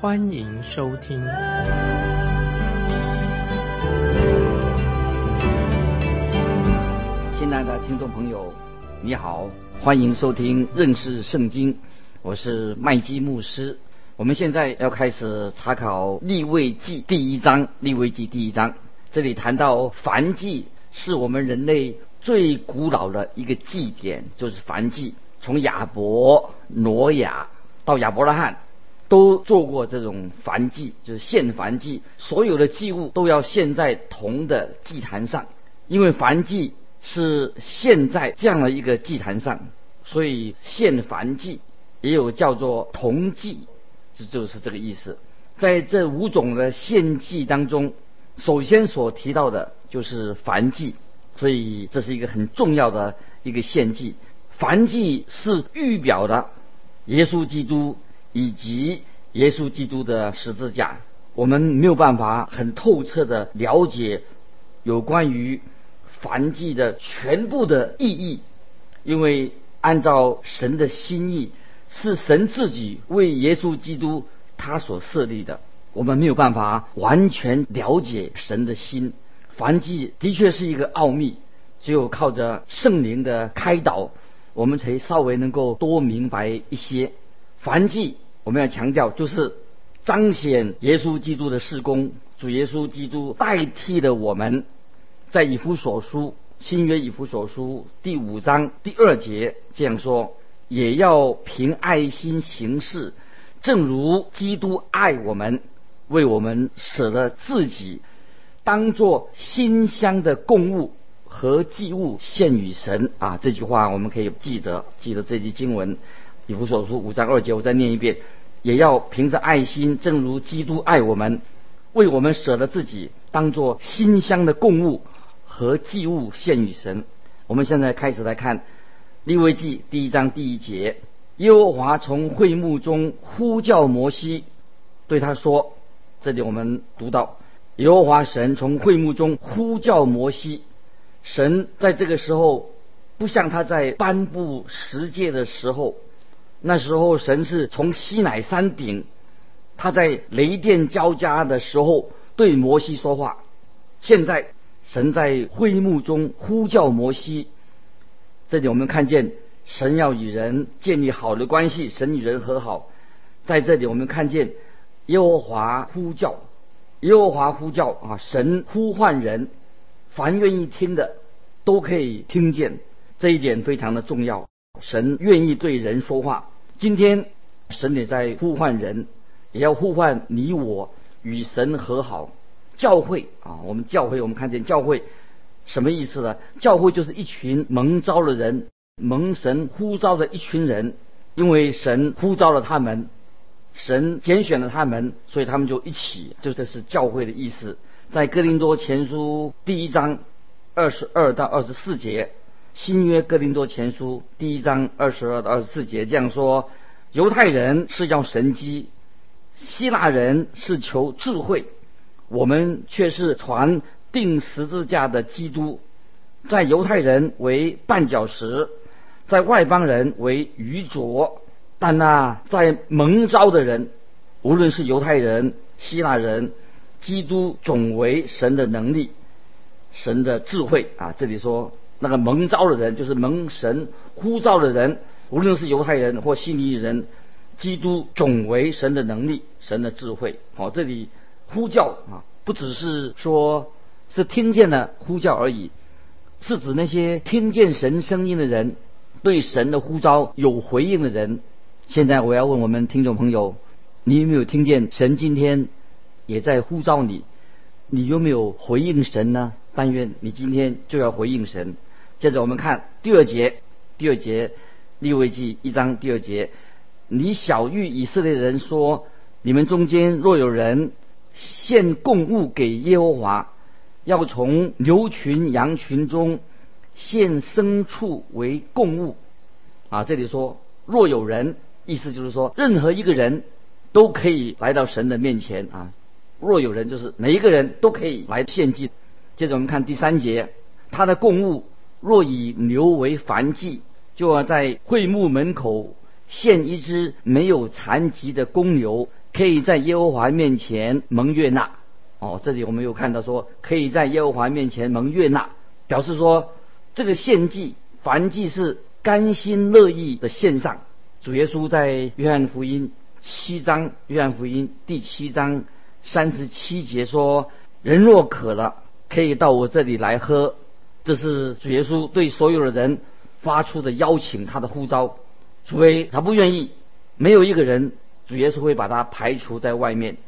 欢迎收听。亲爱的听众朋友，你好，欢迎收听认识圣经，我是麦基牧师。我们现在要开始查考立位记第一章，立位记第一章，这里谈到凡祭是我们人类。最古老的一个祭典就是燔祭，从亚伯、挪亚到亚伯拉罕，都做过这种燔祭，就是献燔祭。所有的祭物都要献在铜的祭坛上，因为燔祭是献在这样的一个祭坛上，所以献燔祭也有叫做铜祭，这就是这个意思。在这五种的献祭当中，首先所提到的就是燔祭。所以这是一个很重要的一个献祭，燔祭是预表的耶稣基督以及耶稣基督的十字架。我们没有办法很透彻的了解有关于燔祭的全部的意义，因为按照神的心意，是神自己为耶稣基督他所设立的，我们没有办法完全了解神的心。燔祭的确是一个奥秘，只有靠着圣灵的开导，我们才稍微能够多明白一些。燔祭我们要强调，就是彰显耶稣基督的事工，主耶稣基督代替了我们，在以弗所书新约以弗所书第五章第二节这样说：也要凭爱心行事，正如基督爱我们，为我们舍了自己。当做馨香的供物和祭物献与神啊！这句话我们可以记得，记得这句经文，以弗所书五章二节，我再念一遍：也要凭着爱心，正如基督爱我们，为我们舍了自己，当做馨香的供物和祭物献与神。我们现在开始来看利未记第一章第一节：耶和华从会幕中呼叫摩西，对他说：“这里我们读到。”耶和华神从会幕中呼叫摩西，神在这个时候不像他在颁布十诫的时候，那时候神是从西乃山顶，他在雷电交加的时候对摩西说话。现在神在会幕中呼叫摩西，这里我们看见神要与人建立好的关系，神与人和好。在这里我们看见耶和华呼叫。耶和华呼叫啊，神呼唤人，凡愿意听的都可以听见，这一点非常的重要。神愿意对人说话。今天神也在呼唤人，也要呼唤你我与神和好。教会啊，我们教会，我们看见教会什么意思呢？教会就是一群蒙召的人，蒙神呼召的一群人，因为神呼召了他们。神拣选了他们，所以他们就一起，就这是教会的意思。在哥林多前书第一章二十二到二十四节，新约哥林多前书第一章二十二到二十四节这样说：犹太人是叫神机，希腊人是求智慧，我们却是传定十字架的基督，在犹太人为绊脚石，在外邦人为愚拙。但那在蒙召的人，无论是犹太人、希腊人，基督总为神的能力、神的智慧啊！这里说那个蒙召的人，就是蒙神呼召的人，无论是犹太人或希利人，基督总为神的能力、神的智慧。好，这里呼叫啊，不只是说是听见了呼叫而已，是指那些听见神声音的人，对神的呼召有回应的人。现在我要问我们听众朋友，你有没有听见神今天也在呼召你？你有没有回应神呢？但愿你今天就要回应神。接着我们看第二节，第二节利未记一章第二节，你小谕以色列人说：你们中间若有人献供物给耶和华，要从牛群羊群中献牲畜为供物。啊，这里说若有人，意思就是说任何一个人都可以来到神的面前啊。若有人，就是每一个人都可以来献祭。接着我们看第三节，他的供物若以牛为燔祭，就要在会幕门口献一只没有残疾的公牛，可以在耶和华面前蒙悦纳。哦，这里我们又看到说，可以在耶和华面前蒙悦纳，表示说这个献祭燔祭是甘心乐意的献上。主耶稣在约翰福音七章，约翰福音第七章。三十七节说：“人若渴了，可以到我这里来喝。”这是主耶稣对所有的人发出的邀请，他的呼召。除非他不愿意，没有一个人，主耶稣会把他排除在外面。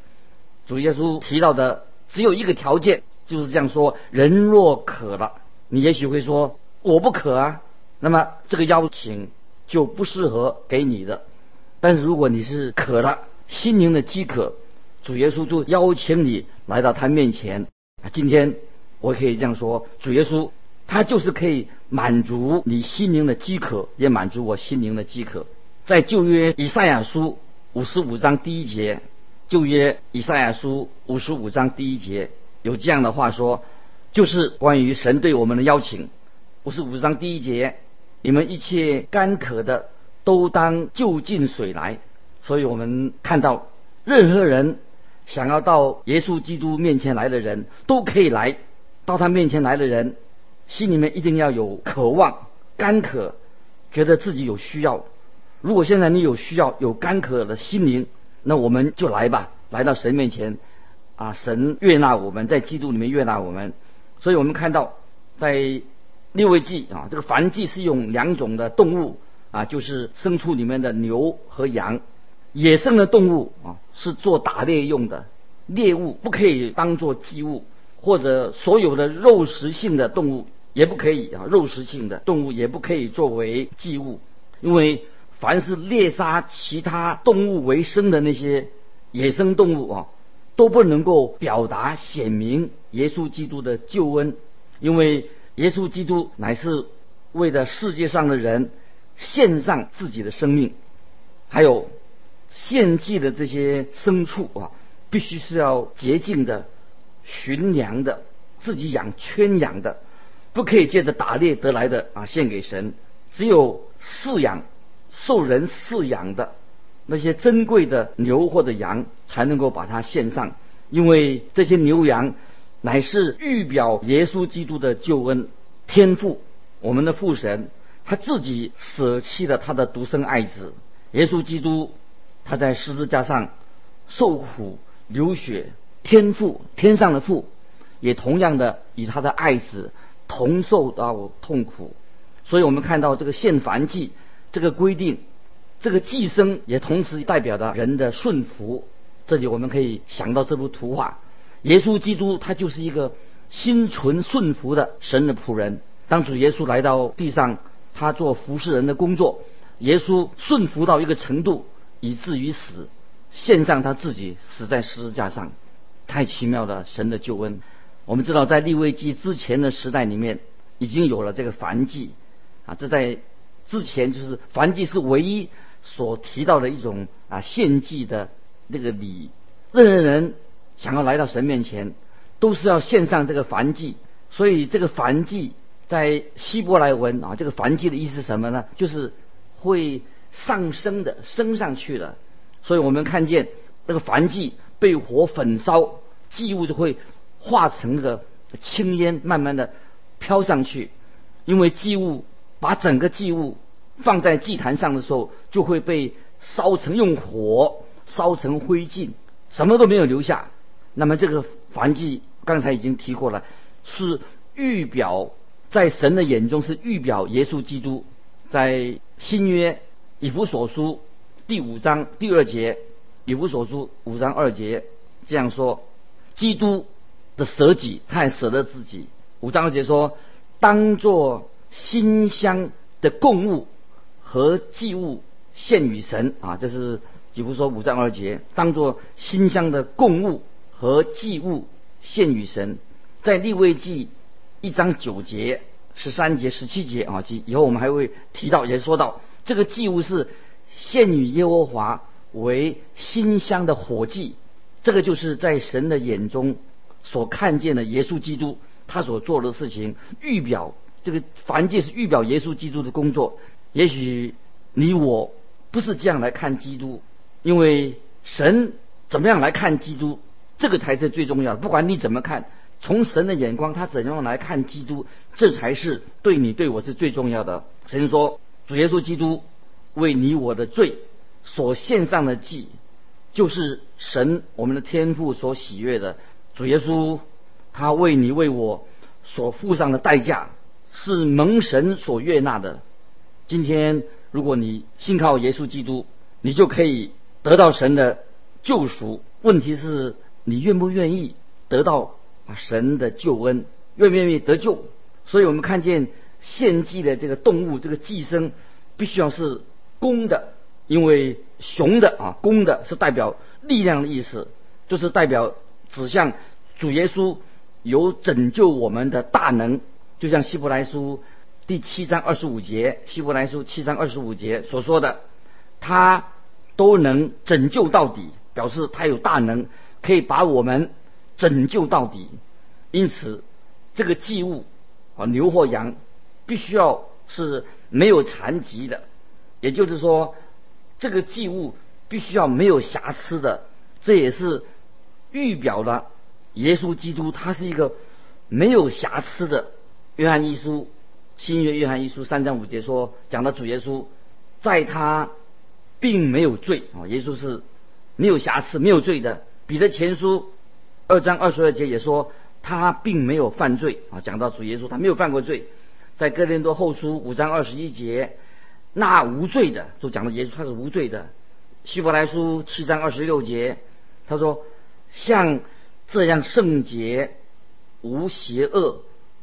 主耶稣提到的只有一个条件，就是这样说：“人若渴了，你也许会说我不渴啊。”那么这个邀请就不适合给你的。但是如果你是渴了，心灵的饥渴。主耶稣就邀请你来到他面前。今天我可以这样说：主耶稣他就是可以满足你心灵的饥渴，也满足我心灵的饥渴。在旧约以赛亚书五十五章第一节，旧约以赛亚书五十五章第一节有这样的话说，就是关于神对我们的邀请。五十五章第一节，你们一切干渴的都当就近水来。所以我们看到任何人。想要到耶稣基督面前来的人都可以来，到他面前来的人，心里面一定要有渴望、干渴，觉得自己有需要。如果现在你有需要、有干渴的心灵，那我们就来吧，来到神面前，啊，神悦纳我们，在基督里面悦纳我们。所以我们看到，在六位记啊，这个燔祭是用两种的动物啊，就是牲畜里面的牛和羊。野生的动物啊，是做打猎用的猎物，不可以当做祭物，或者所有的肉食性的动物也不可以啊，肉食性的动物也不可以作为祭物，因为凡是猎杀其他动物为生的那些野生动物啊，都不能够表达显明耶稣基督的救恩，因为耶稣基督乃是为了世界上的人献上自己的生命，还有。献祭的这些牲畜啊，必须是要洁净的、驯良的、自己养圈养的，不可以借着打猎得来的啊献给神。只有饲养、受人饲养的那些珍贵的牛或者羊，才能够把它献上，因为这些牛羊乃是预表耶稣基督的救恩。天父，我们的父神，他自己舍弃了他的独生爱子耶稣基督。他在十字架上受苦流血，天父天上的父也同样的以他的爱子同受到痛苦，所以我们看到这个献燔祭这个规定，这个祭牲也同时代表着人的顺服。这里我们可以想到这幅图画，耶稣基督他就是一个心存顺服的神的仆人。当主耶稣来到地上，他做服侍人的工作，耶稣顺服到一个程度。以至于死，献上他自己死在十字架上，太奇妙了！神的救恩，我们知道在立位记之前的时代里面，已经有了这个燔祭啊，这在之前就是燔祭是唯一所提到的一种啊献祭的那个礼，任何人想要来到神面前，都是要献上这个燔祭，所以这个燔祭在希伯来文啊，这个燔祭的意思是什么呢？就是会。上升的升上去了，所以我们看见那个燔祭被火焚烧，祭物就会化成那个青烟，慢慢的飘上去。因为祭物把整个祭物放在祭坛上的时候，就会被烧成用火烧成灰烬，什么都没有留下。那么这个燔祭刚才已经提过了，是预表在神的眼中是预表耶稣基督在新约。以弗所书第五章第二节，以弗所书五章二节这样说：基督的舍己，他也舍得自己。五章二节说，当作馨香的供物和祭物献与神啊，这是几乎说五章二节，当作馨香的供物和祭物献与神。在立位记一章九节、十三节、十七节啊，以后我们还会提到，也说到这个祭物是献与耶和华为馨香的火祭。这个就是在神的眼中所看见的耶稣基督，他所做的事情，预表这个凡界是预表耶稣基督的工作。也许你我不是这样来看基督，因为神怎么样来看基督，这个才是最重要的。不管你怎么看。从神的眼光，他怎样来看基督，这才是对你对我是最重要的。神说，主耶稣基督为你我的罪所献上的祭，就是神我们的天父所喜悦的。主耶稣他为你为我所付上的代价，是蒙神所悦纳的。今天如果你信靠耶稣基督，你就可以得到神的救赎。问题是你愿不愿意得到？神的救恩，愿不愿意得救？所以我们看见献祭的这个动物，这个祭牲必须要是公的，因为雄的啊，公的是代表力量的意思，就是代表指向主耶稣有拯救我们的大能。就像希伯来书第七章二十五节，希伯来书七章二十五节所说的，他都能拯救到底，表示他有大能，可以把我们。拯救到底，因此这个祭物啊，牛或羊必须要是没有残疾的，也就是说，这个祭物必须要没有瑕疵的。这也是预表了耶稣基督，他是一个没有瑕疵的。约翰一书新约约翰一书三章五节说，讲到主耶稣，在他并没有罪啊，耶稣是没有瑕疵、没有罪的。彼得前书。二章二十二节也说他并没有犯罪啊，讲到主耶稣他没有犯过罪，在哥林多后书五章二十一节，那无罪的就讲到耶稣他是无罪的。希伯来书七章二十六节，他说像这样圣洁、无邪恶、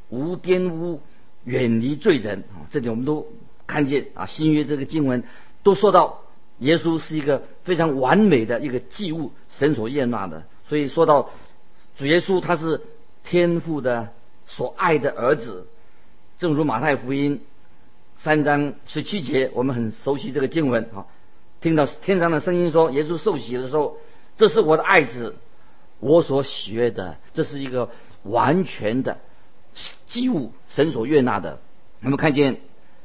无玷污、远离罪人啊，这里我们都看见啊，新约这个经文都说到耶稣是一个非常完美的一个祭物，神所悦纳的，所以说到。主耶稣他是天父的所爱的儿子，正如马太福音三章十七节，我们很熟悉这个经文啊。听到天上的声音说，耶稣受洗的时候，这是我的爱子，我所喜悦的，这是一个完全的祭物，神所悦纳的。我们看见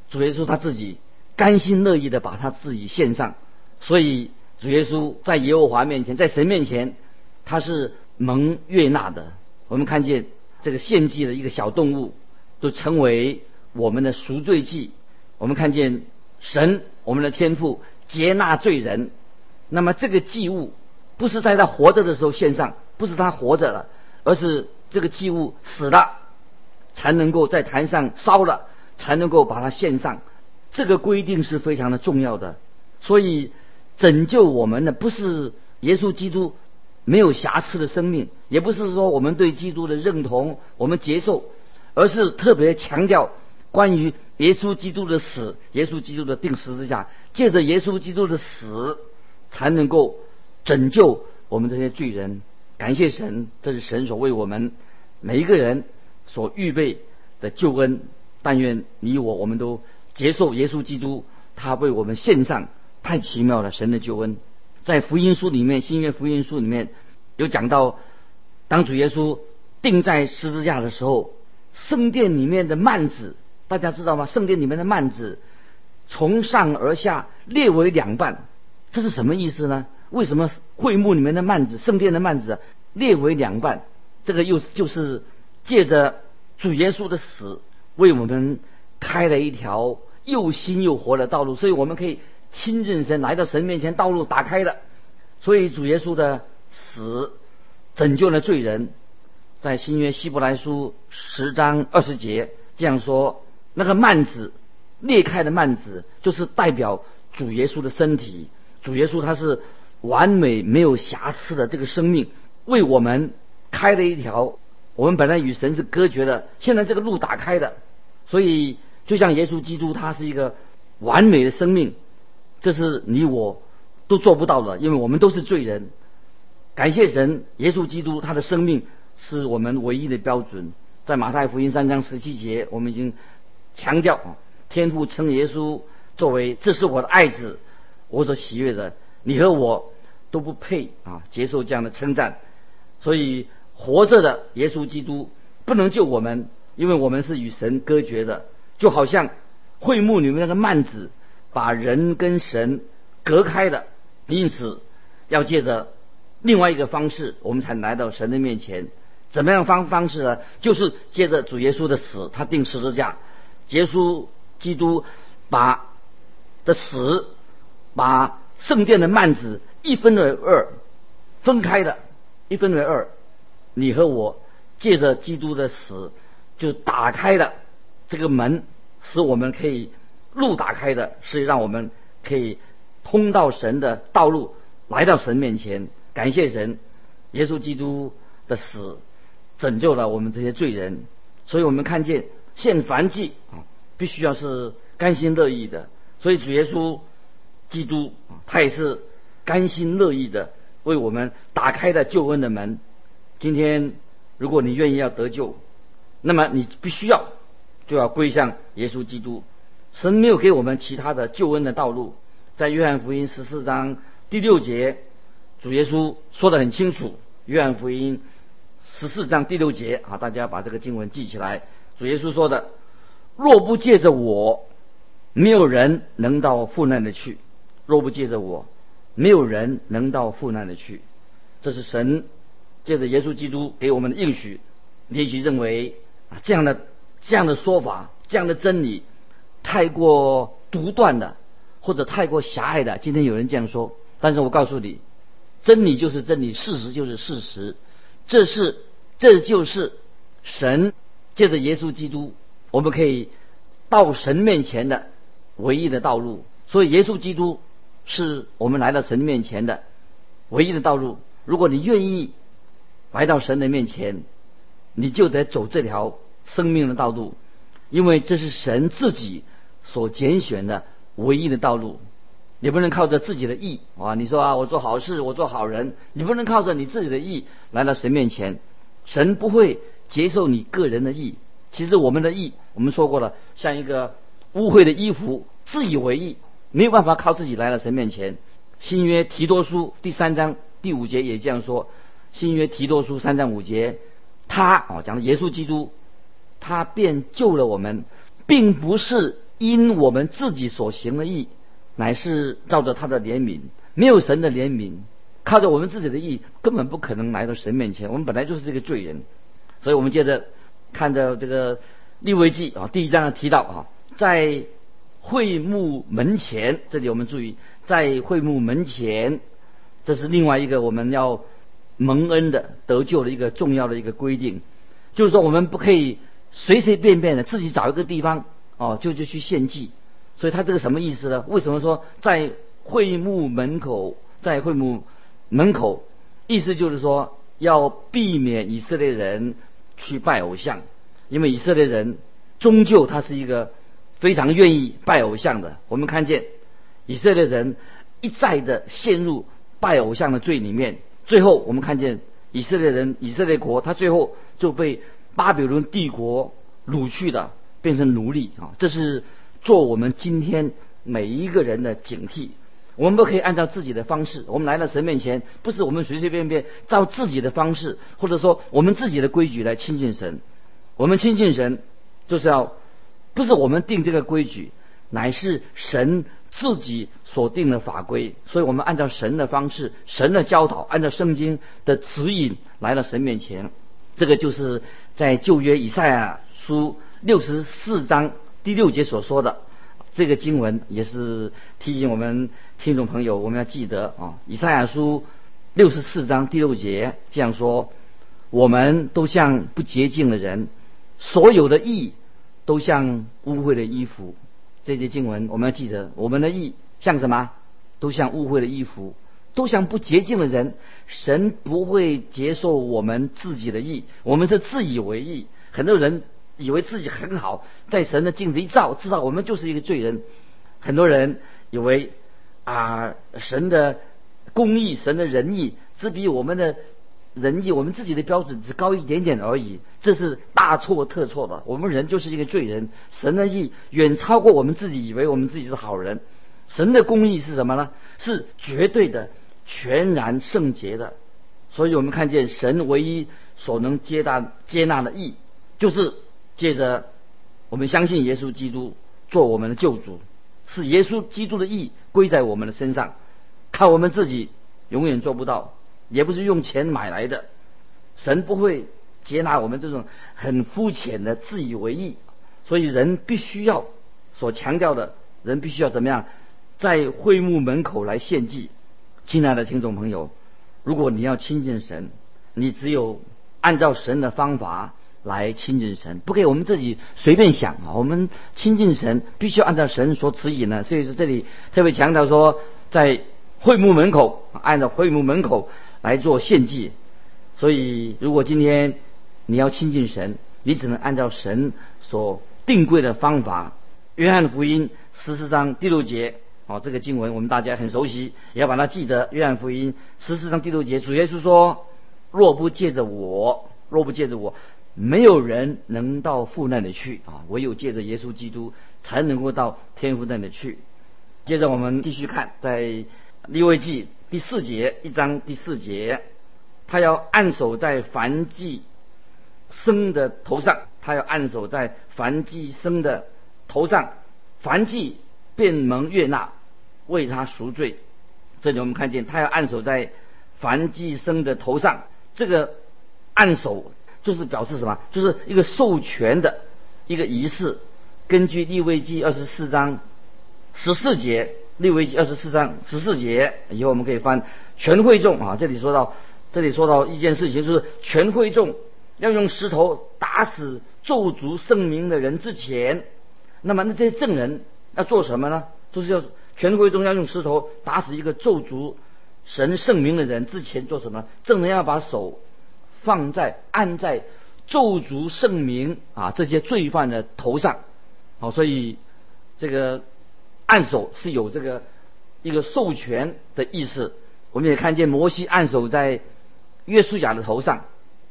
主耶稣他自己甘心乐意的把他自己献上，所以主耶稣在耶和华面前，在神面前，他是。蒙悦纳的，我们看见这个献祭的一个小动物，都成为我们的赎罪祭。我们看见神，我们的天父接纳罪人。那么这个祭物不是在他活着的时候献上，不是他活着了，而是这个祭物死了才能够在坛上烧了，才能够把它献上。这个规定是非常的重要的。所以拯救我们的不是耶稣基督。没有瑕疵的生命，也不是说我们对基督的认同，我们接受，而是特别强调关于耶稣基督的死，耶稣基督的定十字架，借着耶稣基督的死，才能够拯救我们这些罪人。感谢神，这是神所为我们每一个人所预备的救恩。但愿你我我们都接受耶稣基督，他为我们献上太奇妙了神的救恩。在福音书里面，新约福音书里面有讲到，当主耶稣钉在十字架的时候，圣殿里面的幔子，大家知道吗？圣殿里面的幔子从上而下裂为两半，这是什么意思呢？为什么会幕里面的幔子、圣殿的幔子裂为两半？这个又就是借着主耶稣的死，为我们开了一条又新又活的道路，所以我们可以。亲近神，来到神面前，道路打开了。所以主耶稣的死拯救了罪人，在新约希伯来书十章二十节这样说：那个幔子裂开的幔子，就是代表主耶稣的身体。主耶稣他是完美没有瑕疵的这个生命，为我们开了一条我们本来与神是隔绝的，现在这个路打开的。所以就像耶稣基督，他是一个完美的生命。这是你我都做不到的，因为我们都是罪人。感谢神，耶稣基督他的生命是我们唯一的标准。在马太福音三章十七节，我们已经强调，天父称耶稣作为这是我的爱子，我所喜悦的。你和我都不配啊接受这样的称赞，所以活着的耶稣基督不能救我们，因为我们是与神隔绝的，就好像会幕里面那个幔子把人跟神隔开的，因此要借着。另外一个方式，我们才来到神的面前。怎么样方方式呢？就是借着主耶稣的死，他定十字架，耶稣基督把的死，把圣殿的幔子一分为二，分开的，一分为二。你和我借着基督的死，就打开了这个门，使我们可以路打开的，是让我们可以通到神的道路，来到神面前。感谢神，耶稣基督的死拯救了我们这些罪人，所以我们看见献燔祭啊，必须要是甘心乐意的。所以主耶稣基督，他也是甘心乐意的为我们打开了救恩的门。今天如果你愿意要得救，那么你必须要就要归向耶稣基督。神没有给我们其他的救恩的道路，在约翰福音十四章第六节。主耶稣说的很清楚，《约翰福音》十四章第六节啊，大家把这个经文记起来。主耶稣说的：“若不借着我，没有人能到父那里去；若不借着我，没有人能到父那里去。”这是神借着耶稣基督给我们的应许。也许认为啊，这样的这样的说法，这样的真理太过独断的，或者太过狭隘的。今天有人这样说，但是我告诉你。真理就是真理，事实就是事实，这是这就是神借着耶稣基督，我们可以到神面前的唯一的道路。所以耶稣基督是我们来到神面前的唯一的道路。如果你愿意来到神的面前，你就得走这条生命的道路，因为这是神自己所拣选的唯一的道路。你不能靠着自己的意啊！你说啊，我做好事，我做好人，你不能靠着你自己的意来到神面前，神不会接受你个人的意。其实我们的意，我们说过了，像一个污秽的衣服，自以为意，没有办法靠自己来到神面前。新约提多书第三章第五节也这样说。新约提多书三章五节，他哦讲的耶稣基督，他便救了我们，并不是因我们自己所行的义。乃是照着他的怜悯，没有神的怜悯，靠着我们自己的意，根本不可能来到神面前。我们本来就是这个罪人，所以我们接着看着这个利未记啊，第一章提到啊，在会幕门前，这里我们注意，在会幕门前，这是另外一个我们要蒙恩的得救的一个重要的一个规定，就是说我们不可以随随便便的自己找一个地方哦，就就去献祭。所以他这个什么意思呢？为什么说在会幕门口，在会幕门口，意思就是说要避免以色列人去拜偶像，因为以色列人终究他是一个非常愿意拜偶像的。我们看见以色列人一再的陷入拜偶像的罪里面，最后我们看见以色列人以色列国，他最后就被巴比伦帝国掳去的，变成奴隶啊！这是。做我们今天每一个人的警惕，我们不可以按照自己的方式。我们来到神面前，不是我们随随便便照自己的方式，或者说我们自己的规矩来亲近神。我们亲近神，就是要不是我们定这个规矩，乃是神自己所定的法规。所以我们按照神的方式、神的教导，按照圣经的指引来到神面前。这个就是在旧约以赛亚书六十四章。第六节所说的这个经文，也是提醒我们听众朋友，我们要记得啊，《以赛亚书》六十四章第六节这样说：“我们都像不洁净的人，所有的义都像污秽的衣服。”这些经文我们要记得，我们的义像什么？都像污秽的衣服，都像不洁净的人。神不会接受我们自己的义，我们是自以为义。很多人。以为自己很好，在神的镜子一照，知道我们就是一个罪人。很多人以为啊，神的公义、神的仁义只比我们的仁义，我们自己的标准只高一点点而已，这是大错特错的。我们人就是一个罪人，神的义远超过我们自己以为我们自己是好人。神的公义是什么呢？是绝对的、全然圣洁的。所以我们看见神唯一所能接纳接纳的义，就是借着我们相信耶稣基督做我们的救主，是耶稣基督的义归在我们的身上，靠我们自己永远做不到。也不是用钱买来的，神不会接纳我们这种很肤浅的自以为意，所以人必须要所强调的，人必须要怎么样，在会幕门口来献祭。亲爱的听众朋友，如果你要亲近神，你只有按照神的方法来亲近神，不可以我们自己随便想啊。我们亲近神必须要按照神所指引的，所以说这里特别强调说，在会幕门口按照会幕门口。来做献祭，所以如果今天你要亲近神，你只能按照神所定规的方法。约翰福音十四章第六节，哦，这个经文我们大家很熟悉，也要把它记得。约翰福音十四章第六节，主耶稣说：“若不借着我，若不借着我，没有人能到父那里去啊！唯有借着耶稣基督，才能够到天父那里去。”接着我们继续看，在利未记。第四节一章第四节，他要按手在凡祭生的头上，他要按手在凡祭生的头上，凡祭便蒙悦纳，为他赎罪。这里我们看见他要按手在凡祭生的头上，这个按手就是表示什么？就是一个授权的一个仪式。根据立位记二十四章十四节。利未记二十四章十四节，以后我们可以翻全会众啊。这里说到，这里说到一件事情，就是全会众要用石头打死咒诅圣名的人之前，那么那这些证人要做什么呢？就是要全会众要用石头打死一个咒诅神圣名的人之前做什么？证人要把手放在按在咒诅圣名啊这些罪犯的头上。好，所以这个。按手是有这个一个授权的意思。我们也看见摩西按手在约书亚的头上，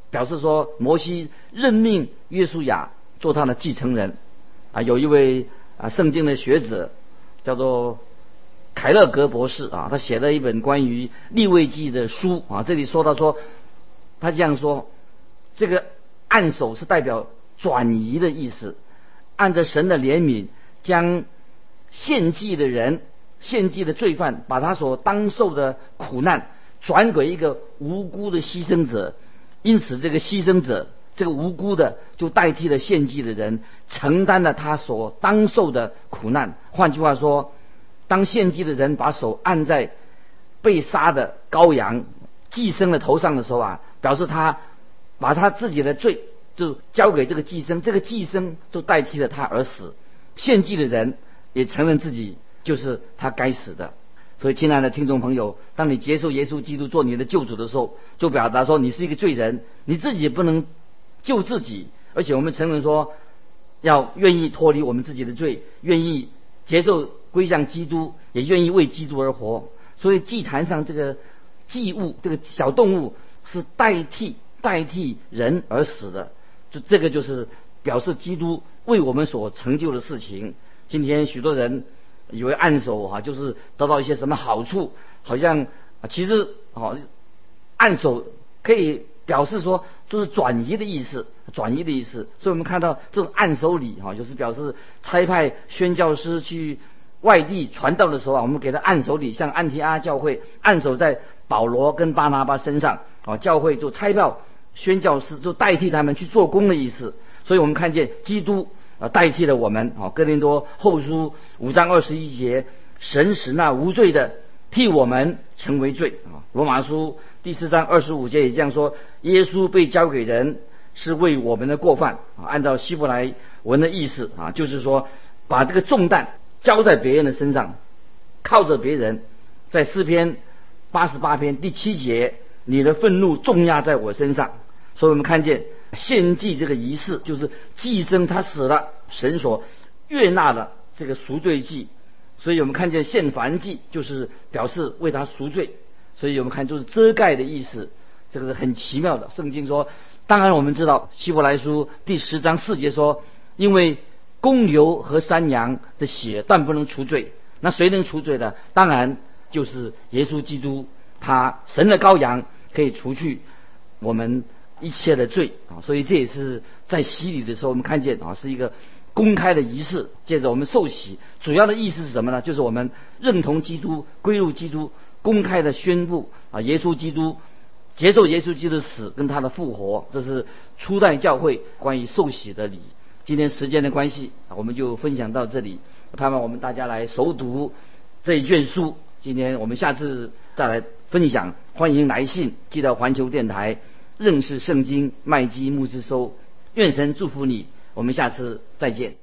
表示说摩西任命约书亚做他的继承人。啊，有一位啊圣经的学者叫做凯勒格博士啊，他写了一本关于立位记的书啊。这里说到说，他这样说：这个按手是代表转移的意思，按着神的怜悯将。献祭的人，献祭的罪犯，把他所当受的苦难转给一个无辜的牺牲者，因此这个牺牲者，这个无辜的就代替了献祭的人，承担了他所当受的苦难。换句话说，当献祭的人把手按在被杀的羔羊寄生的头上的时候啊，表示他把他自己的罪就交给这个寄生，这个寄生就代替了他而死。献祭的人。也承认自己就是他该死的，所以亲爱的听众朋友，当你接受耶稣基督做你的救主的时候，就表达说你是一个罪人，你自己不能救自己，而且我们承认说要愿意脱离我们自己的罪，愿意接受归向基督，也愿意为基督而活。所以祭坛上这个祭物，这个小动物是代替代替人而死的，就这个就是表示基督为我们所成就的事情。今天许多人以为按手哈就是得到一些什么好处，好像其实哦按手可以表示说就是转移的意思，转移的意思。所以我们看到这种按手礼哈，就是表示差派宣教师去外地传道的时候啊，我们给他按手礼，像安提阿教会按手在保罗跟巴拿巴身上啊，教会就差派宣教师就代替他们去做工的意思。所以我们看见基督。啊，代替了我们啊！哥林多后书五章二十一节，神使那无罪的替我们成为罪啊！罗马书第四章二十五节也这样说：耶稣被交给人，是为我们的过犯啊！按照希伯来文的意思啊，就是说把这个重担交在别人的身上，靠着别人。在诗篇八十八篇第七节，你的愤怒重压在我身上。所以我们看见。献祭这个仪式就是祭生他死了，神所悦纳的这个赎罪祭，所以我们看见献燔祭就是表示为他赎罪。所以我们看就是遮盖的意思，这个是很奇妙的。圣经说，当然我们知道希伯来书第十章四节说，因为公牛和山羊的血断不能除罪，那谁能除罪呢？当然就是耶稣基督，他神的羔羊可以除去我们一切的罪啊。所以这也是在洗礼的时候，我们看见啊是一个公开的仪式。接着我们受洗，主要的意思是什么呢？就是我们认同基督，归入基督，公开的宣布啊耶稣基督接受耶稣基督的死跟他的复活，这是初代教会关于受洗的礼。今天时间的关系，我们就分享到这里。盼望我们大家来熟读这一卷书。今天我们下次再来分享。欢迎来信寄到环球电台，认识圣经麦基牧之收。愿神祝福你。我们下次再见。